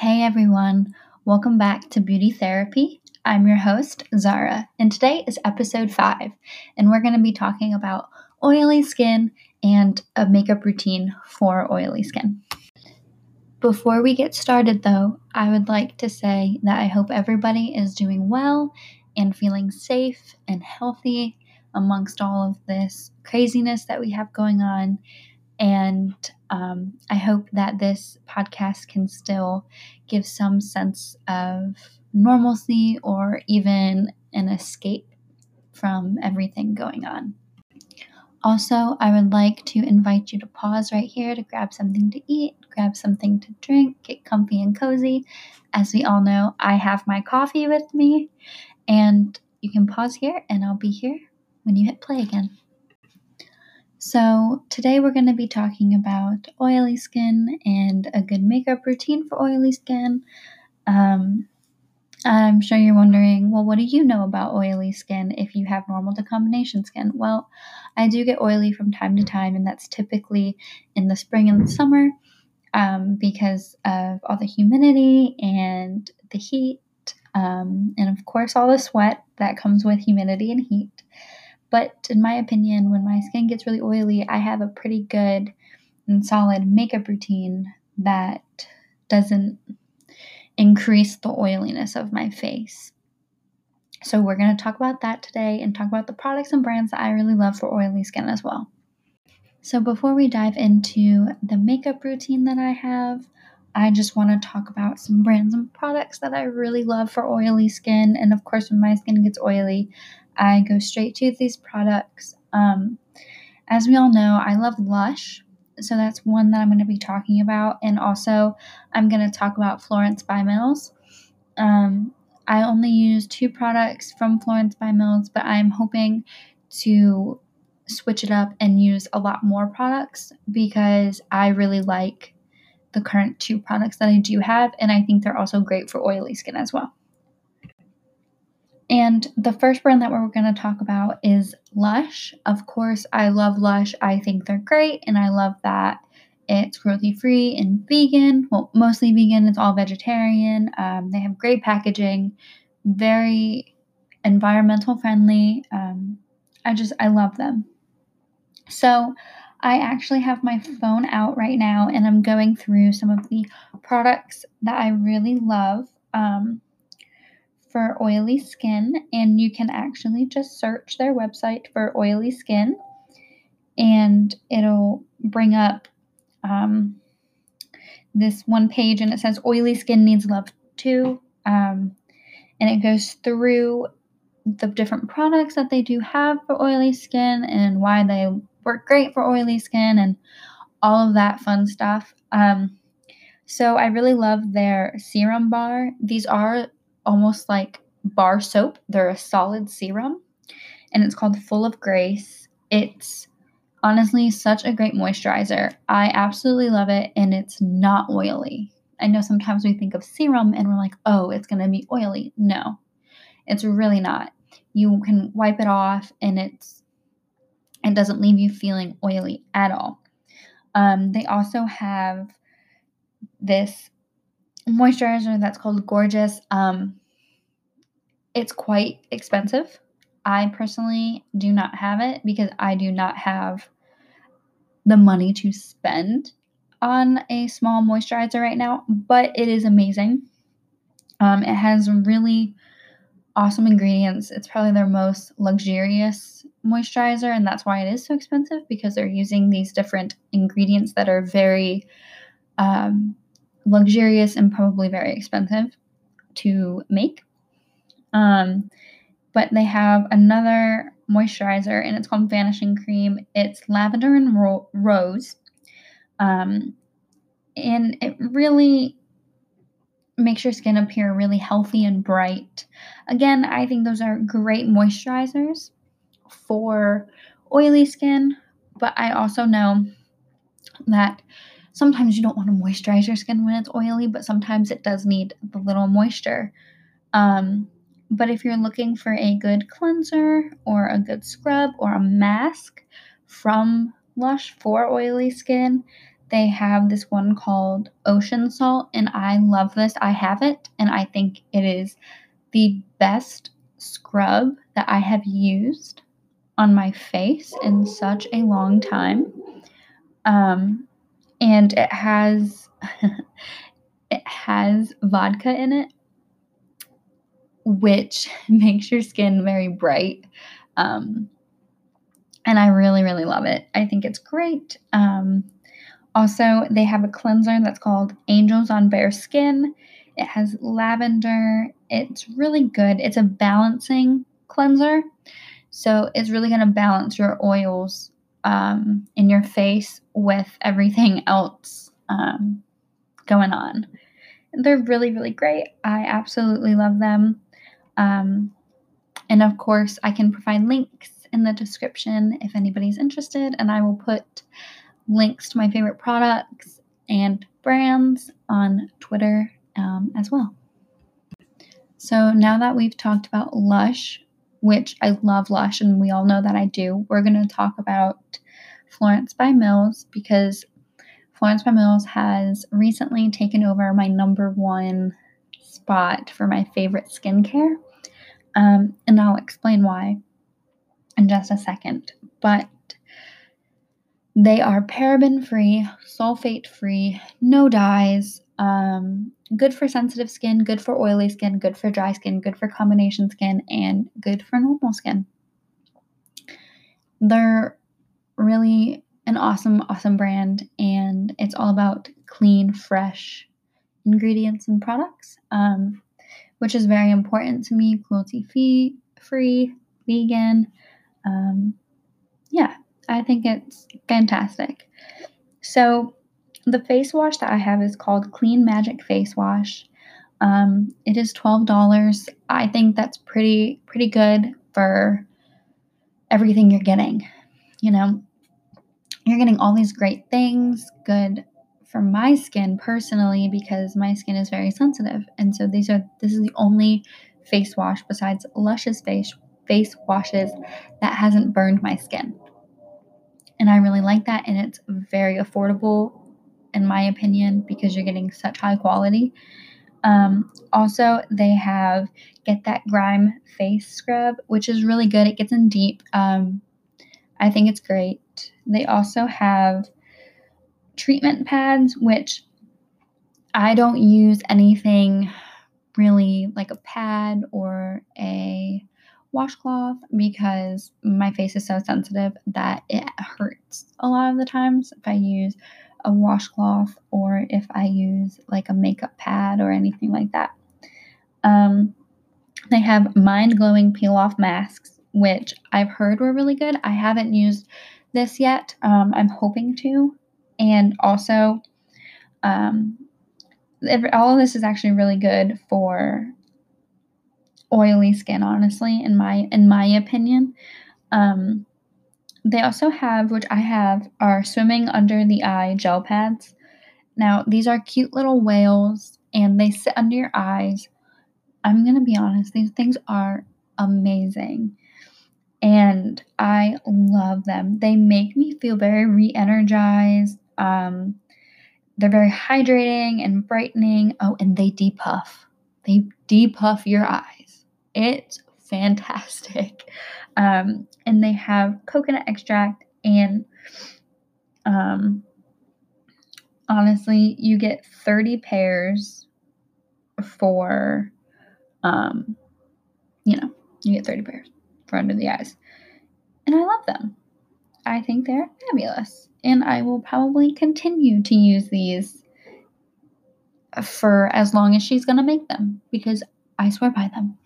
Hey everyone, welcome back to Beauty Therapy. I'm your host, Zara, and today is episode 5, and we're going to be talking about oily skin and a makeup routine for oily skin. Before we get started, though, I would like to say that I hope everybody is doing well and feeling safe and healthy amongst all of this craziness that we have going on. And um, I hope that this podcast can still give some sense of normalcy or even an escape from everything going on. Also, I would like to invite you to pause right here to grab something to eat, grab something to drink, get comfy and cozy. As we all know, I have my coffee with me, and you can pause here, and I'll be here when you hit play again. So, today we're going to be talking about oily skin and a good makeup routine for oily skin. Um, I'm sure you're wondering, well, what do you know about oily skin if you have normal to combination skin? Well, I do get oily from time to time, and that's typically in the spring and the summer um, because of all the humidity and the heat, um, and of course, all the sweat that comes with humidity and heat. But in my opinion, when my skin gets really oily, I have a pretty good and solid makeup routine that doesn't increase the oiliness of my face. So, we're going to talk about that today and talk about the products and brands that I really love for oily skin as well. So, before we dive into the makeup routine that I have, I just want to talk about some brands and products that I really love for oily skin. And of course, when my skin gets oily, I go straight to these products. Um, as we all know, I love Lush, so that's one that I'm going to be talking about. And also, I'm going to talk about Florence by Mills. Um, I only use two products from Florence by Mills, but I'm hoping to switch it up and use a lot more products because I really like the current two products that I do have, and I think they're also great for oily skin as well. And the first brand that we're going to talk about is Lush. Of course, I love Lush. I think they're great, and I love that it's cruelty free and vegan. Well, mostly vegan, it's all vegetarian. Um, they have great packaging, very environmental friendly. Um, I just, I love them. So, I actually have my phone out right now and I'm going through some of the products that I really love. Um, for oily skin, and you can actually just search their website for oily skin, and it'll bring up um, this one page, and it says oily skin needs love too, um, and it goes through the different products that they do have for oily skin and why they work great for oily skin and all of that fun stuff. Um, so I really love their serum bar. These are almost like bar soap. They're a solid serum and it's called Full of Grace. It's honestly such a great moisturizer. I absolutely love it and it's not oily. I know sometimes we think of serum and we're like, oh, it's going to be oily. No, it's really not. You can wipe it off and it's it doesn't leave you feeling oily at all. Um, they also have this moisturizer that's called Gorgeous. Um, it's quite expensive. I personally do not have it because I do not have the money to spend on a small moisturizer right now, but it is amazing. Um, it has really awesome ingredients. It's probably their most luxurious moisturizer, and that's why it is so expensive because they're using these different ingredients that are very um, luxurious and probably very expensive to make. Um, but they have another moisturizer and it's called Vanishing Cream. It's lavender and ro- rose. Um, and it really makes your skin appear really healthy and bright. Again, I think those are great moisturizers for oily skin, but I also know that sometimes you don't want to moisturize your skin when it's oily, but sometimes it does need the little moisture. Um, but if you're looking for a good cleanser or a good scrub or a mask from Lush for oily skin, they have this one called Ocean Salt, and I love this. I have it, and I think it is the best scrub that I have used on my face in such a long time. Um, and it has it has vodka in it, which makes your skin very bright. Um, and I really, really love it. I think it's great. Um, also, they have a cleanser that's called Angels on Bare Skin. It has lavender. It's really good. It's a balancing cleanser. So it's really going to balance your oils um, in your face with everything else um, going on. They're really, really great. I absolutely love them. Um, and of course, I can provide links in the description if anybody's interested, and I will put links to my favorite products and brands on Twitter um, as well. So now that we've talked about Lush, which I love Lush, and we all know that I do, we're going to talk about Florence by Mills because Florence by Mills has recently taken over my number one spot for my favorite skincare. Um, and I'll explain why in just a second. But they are paraben free, sulfate free, no dyes, um, good for sensitive skin, good for oily skin, good for dry skin, good for combination skin, and good for normal skin. They're really an awesome, awesome brand, and it's all about clean, fresh ingredients and products, um, which is very important to me. Cruelty free, free, vegan. Um, yeah, I think it's fantastic. So, the face wash that I have is called Clean Magic Face Wash. Um, it is twelve dollars. I think that's pretty pretty good for everything you're getting. You know, you're getting all these great things, good for my skin personally because my skin is very sensitive, and so these are this is the only face wash besides Lush's face face washes that hasn't burned my skin. And I really like that, and it's very affordable, in my opinion, because you're getting such high quality. Um, also, they have Get That Grime Face Scrub, which is really good. It gets in deep. Um, I think it's great. They also have treatment pads, which I don't use anything really like a pad or a washcloth because my face is so sensitive that it hurts a lot of the times if I use a washcloth or if I use like a makeup pad or anything like that. Um, they have mind glowing peel off masks, which I've heard were really good. I haven't used this yet. Um, I'm hoping to. And also, um, all of this is actually really good for oily skin honestly in my in my opinion um they also have which i have are swimming under the eye gel pads. Now these are cute little whales and they sit under your eyes. I'm gonna be honest these things are amazing. And i love them. They make me feel very re-energized um they're very hydrating and brightening. Oh and they depuff. They depuff your eyes. It's fantastic. Um, and they have coconut extract and um, honestly, you get 30 pairs for, um, you know, you get 30 pairs for under the eyes. And I love them. I think they're fabulous. And I will probably continue to use these for as long as she's going to make them because I swear by them.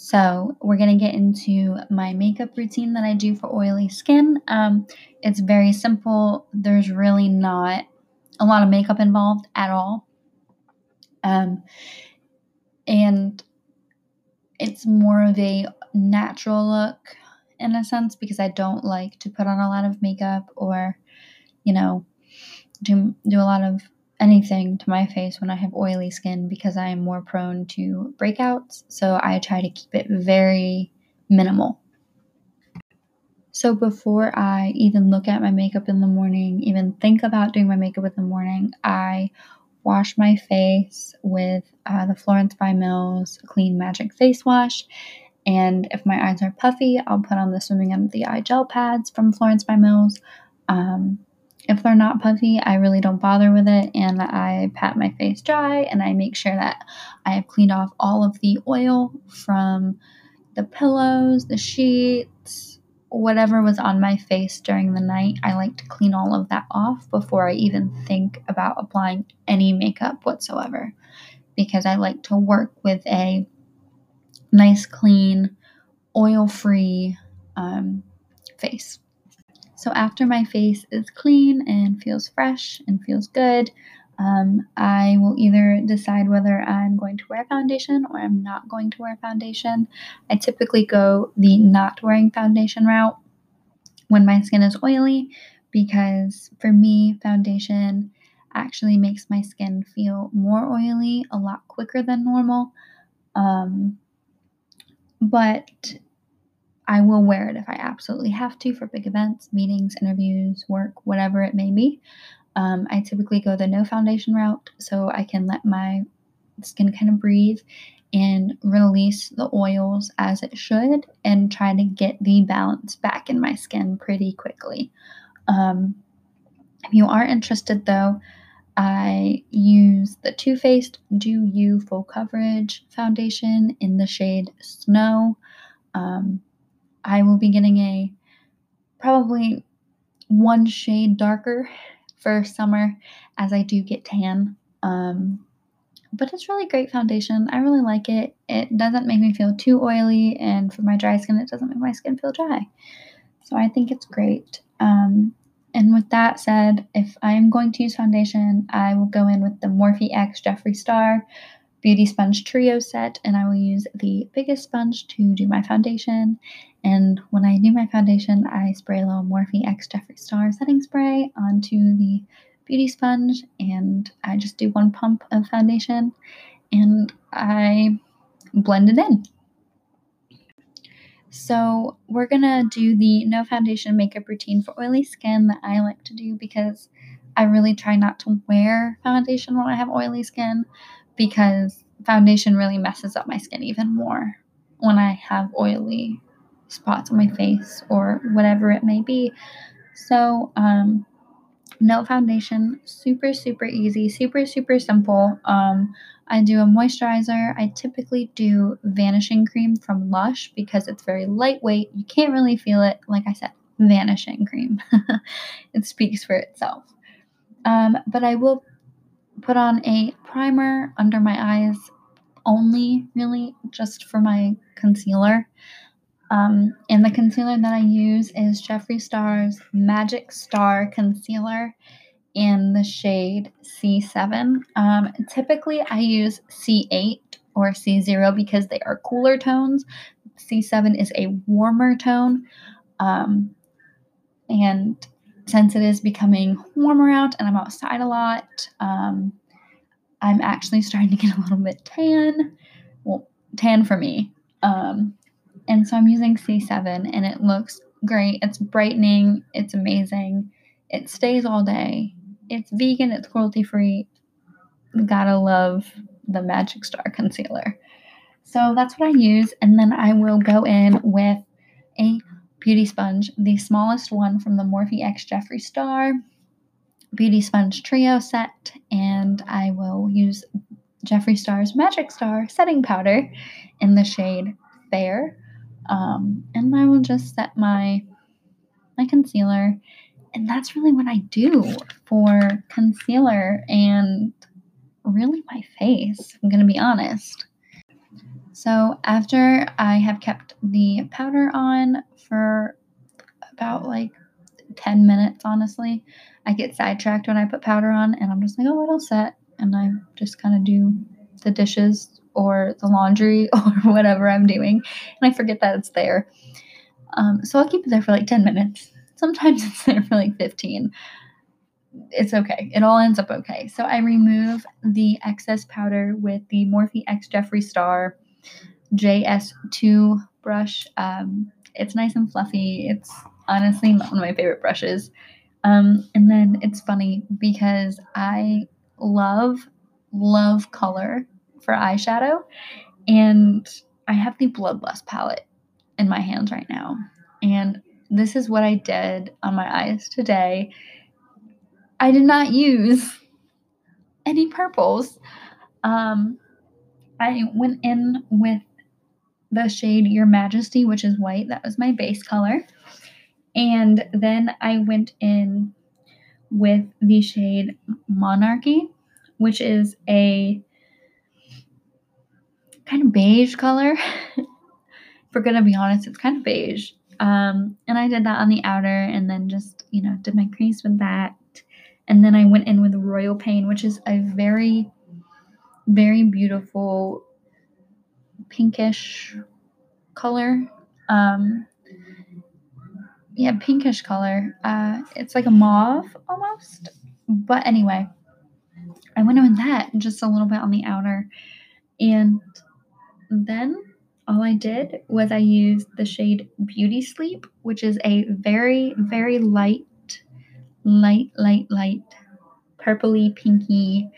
So, we're going to get into my makeup routine that I do for oily skin. Um, it's very simple, there's really not a lot of makeup involved at all. Um, and it's more of a natural look in a sense because I don't like to put on a lot of makeup or, you know, do do a lot of anything to my face when I have oily skin because I am more prone to breakouts. So I try to keep it very minimal. So before I even look at my makeup in the morning, even think about doing my makeup in the morning, I wash my face with uh, the Florence by Mills Clean Magic Face Wash. And if my eyes are puffy, I'll put on the Swimming Under the Eye gel pads from Florence by Mills. Um, if they're not puffy, I really don't bother with it and I pat my face dry and I make sure that I have cleaned off all of the oil from the pillows, the sheets, whatever was on my face during the night. I like to clean all of that off before I even think about applying any makeup whatsoever because I like to work with a nice, clean, oil free um, face. So after my face is clean and feels fresh and feels good, um, I will either decide whether I'm going to wear foundation or I'm not going to wear foundation. I typically go the not wearing foundation route when my skin is oily because for me, foundation actually makes my skin feel more oily a lot quicker than normal. Um, but I will wear it if I absolutely have to for big events, meetings, interviews, work, whatever it may be. Um, I typically go the no foundation route so I can let my skin kind of breathe and release the oils as it should and try to get the balance back in my skin pretty quickly. Um, if you are interested though, I use the Too Faced Do You Full Coverage Foundation in the shade Snow. Um, I will be getting a probably one shade darker for summer as I do get tan. Um, but it's really great foundation. I really like it. It doesn't make me feel too oily, and for my dry skin, it doesn't make my skin feel dry. So I think it's great. Um, and with that said, if I'm going to use foundation, I will go in with the Morphe X Jeffree Star Beauty Sponge Trio set, and I will use the biggest sponge to do my foundation. And when I do my foundation, I spray a little Morphe X Jeffree Star setting spray onto the beauty sponge, and I just do one pump of foundation, and I blend it in. So, we're gonna do the no foundation makeup routine for oily skin that I like to do because I really try not to wear foundation when I have oily skin because foundation really messes up my skin even more when I have oily spots on my face or whatever it may be. So, um, no foundation, super, super easy, super, super simple. Um, I do a moisturizer. I typically do vanishing cream from Lush because it's very lightweight. You can't really feel it. Like I said, vanishing cream. it speaks for itself. Um, but I will put on a primer under my eyes only, really, just for my concealer. Um, and the concealer that I use is Jeffree Star's Magic Star Concealer in the shade C7. Um, typically, I use C8 or C0 because they are cooler tones. C7 is a warmer tone. Um, and since it is becoming warmer out and I'm outside a lot, um, I'm actually starting to get a little bit tan. Well, tan for me. Um, and so I'm using C7 and it looks great. It's brightening, it's amazing. It stays all day. It's vegan, it's cruelty free. Gotta love the Magic Star concealer. So that's what I use. And then I will go in with a beauty sponge, the smallest one from the Morphe X Jeffree Star beauty sponge trio set, and I will use Jeffree Star's Magic Star setting powder in the shade Fair. Um, and I will just set my my concealer, and that's really what I do for concealer and really my face. I'm gonna be honest. So after I have kept the powder on for about like 10 minutes, honestly, I get sidetracked when I put powder on, and I'm just like, oh, it'll set. And I just kind of do the dishes or the laundry or whatever I'm doing, and I forget that it's there. Um, so I'll keep it there for like 10 minutes. Sometimes it's there for like 15. It's okay. It all ends up okay. So I remove the excess powder with the Morphe X Jeffree Star JS2 brush. Um, it's nice and fluffy. It's honestly one of my favorite brushes. Um, and then it's funny because I love, love color for eyeshadow. And I have the Bloodlust palette in my hands right now. And this is what I did on my eyes today. I did not use any purples. Um, I went in with the shade Your Majesty, which is white. That was my base color. And then I went in with the shade Monarchy, which is a kind of beige color. if we're gonna be honest, it's kind of beige. Um, and I did that on the outer and then just, you know, did my crease with that. And then I went in with Royal Pain, which is a very, very beautiful pinkish color. Um, yeah, pinkish color. Uh, it's like a mauve almost. But anyway, I went with that just a little bit on the outer. And then all I did was I used the shade Beauty Sleep, which is a very, very light, light, light, light, purpley, pinky,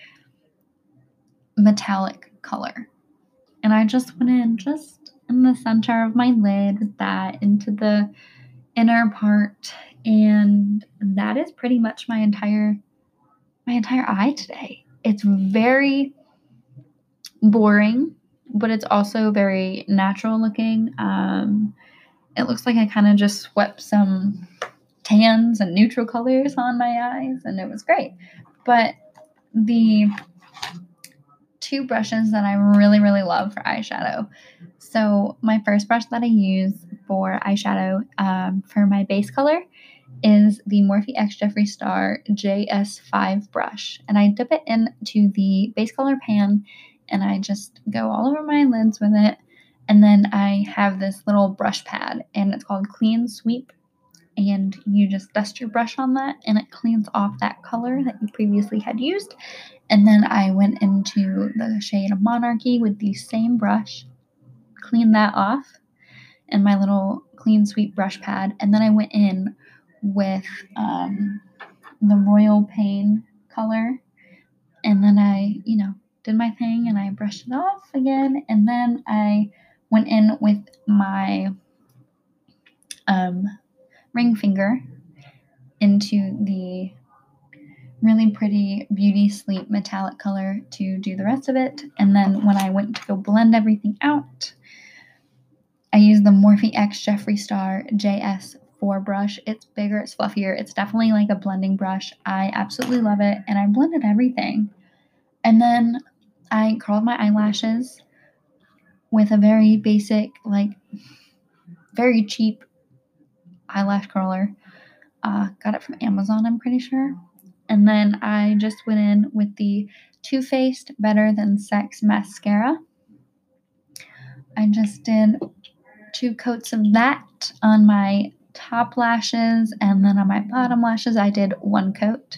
metallic color. And I just went in just in the center of my lid with that into the inner part. And that is pretty much my entire my entire eye today. It's very boring but it's also very natural looking. Um, it looks like I kind of just swept some tans and neutral colors on my eyes, and it was great. But the two brushes that I really, really love for eyeshadow. So, my first brush that I use for eyeshadow um, for my base color is the Morphe X Jeffree Star JS5 brush. And I dip it into the base color pan and I just go all over my lids with it. And then I have this little brush pad and it's called Clean Sweep. And you just dust your brush on that and it cleans off that color that you previously had used. And then I went into the shade of Monarchy with the same brush, cleaned that off, and my little clean sweep brush pad. And then I went in with um, the Royal Pain color. And then I, you know, did my thing and I brushed it off again. And then I went in with my um, ring finger into the really pretty Beauty Sleep metallic color to do the rest of it. And then when I went to go blend everything out, I used the Morphe X Jeffree Star JS4 brush. It's bigger, it's fluffier, it's definitely like a blending brush. I absolutely love it, and I blended everything. And then I curled my eyelashes with a very basic, like, very cheap eyelash curler. Uh, got it from Amazon, I'm pretty sure. And then I just went in with the Too Faced Better Than Sex mascara. I just did two coats of that on my top lashes and then on my bottom lashes I did one coat.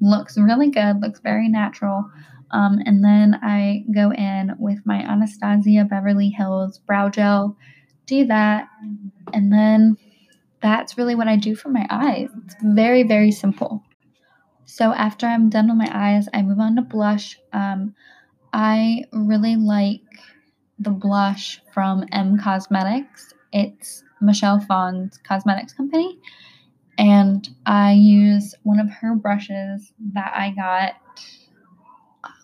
Looks really good, looks very natural. Um, and then I go in with my Anastasia Beverly Hills brow gel, do that, and then that's really what I do for my eyes. It's very, very simple. So after I'm done with my eyes, I move on to blush. Um, I really like the blush from Em Cosmetics. It's Michelle Phan's cosmetics company. And I use one of her brushes that I got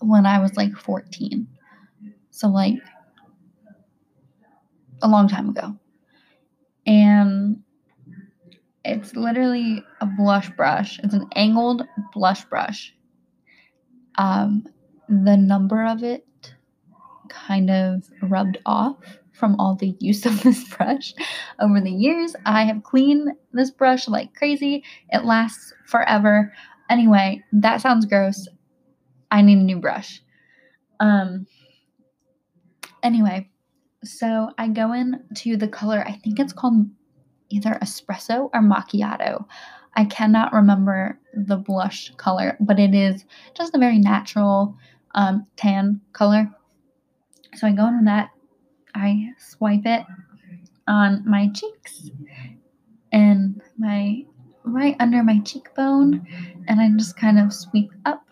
when I was like 14. So, like, a long time ago. And it's literally a blush brush, it's an angled blush brush. Um, the number of it kind of rubbed off from all the use of this brush over the years. I have cleaned this brush like crazy. It lasts forever. Anyway, that sounds gross. I need a new brush. Um anyway, so I go in to the color, I think it's called either espresso or macchiato. I cannot remember the blush color, but it is just a very natural um, tan color. So I go in with that. I swipe it on my cheeks, and my right under my cheekbone and I just kind of sweep up.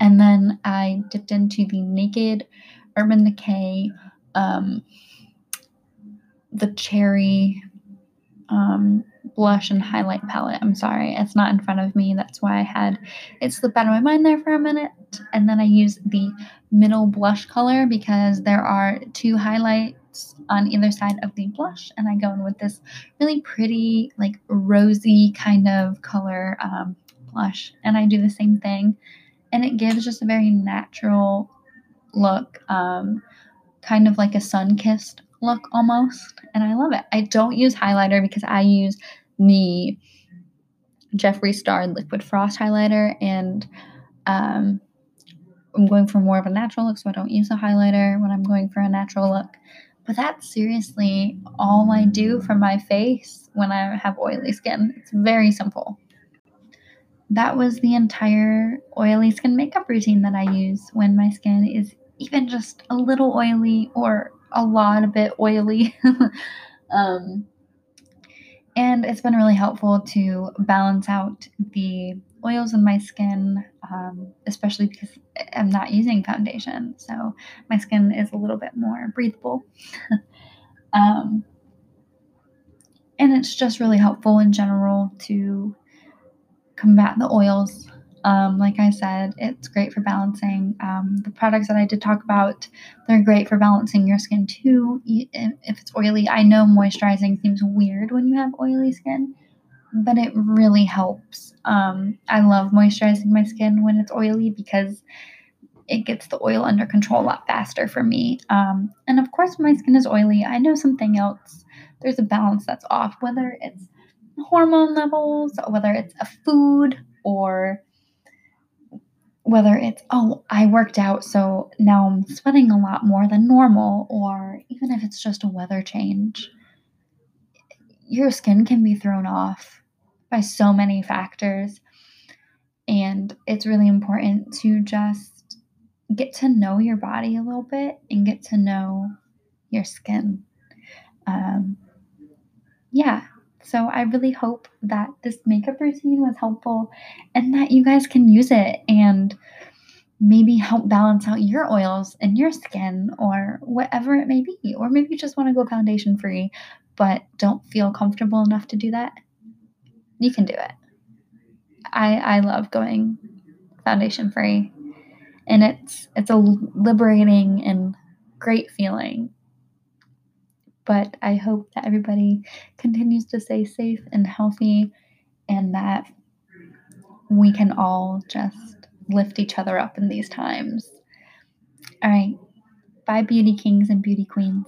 And then I dipped into the Naked Urban Decay, um, the cherry um, blush and highlight palette. I'm sorry, it's not in front of me. That's why I had it slip out of my mind there for a minute. And then I use the middle blush color because there are two highlights on either side of the blush. And I go in with this really pretty, like rosy kind of color um, blush. And I do the same thing. And it gives just a very natural look, um, kind of like a sun kissed look almost. And I love it. I don't use highlighter because I use the Jeffree Star Liquid Frost highlighter and um, I'm going for more of a natural look, so I don't use a highlighter when I'm going for a natural look. But that's seriously all I do for my face when I have oily skin. It's very simple. That was the entire oily skin makeup routine that I use when my skin is even just a little oily or a lot a bit oily. um, and it's been really helpful to balance out the oils in my skin, um, especially because I'm not using foundation. So my skin is a little bit more breathable. um, and it's just really helpful in general to combat the oils um, like I said, it's great for balancing. Um, the products that I did talk about, they're great for balancing your skin too. If it's oily, I know moisturizing seems weird when you have oily skin, but it really helps. Um, I love moisturizing my skin when it's oily because it gets the oil under control a lot faster for me. Um, and of course, when my skin is oily, I know something else. There's a balance that's off, whether it's hormone levels, whether it's a food, or whether it's, oh, I worked out, so now I'm sweating a lot more than normal, or even if it's just a weather change, your skin can be thrown off by so many factors. And it's really important to just get to know your body a little bit and get to know your skin. Um, yeah, so I really hope that this makeup routine was helpful and that you guys can use it and maybe help balance out your oils in your skin or whatever it may be. Or maybe you just want to go foundation free but don't feel comfortable enough to do that. You can do it. I I love going foundation free and it's it's a liberating and great feeling but I hope that everybody continues to stay safe and healthy and that we can all just lift each other up in these times. All right. Bye, beauty kings and beauty queens.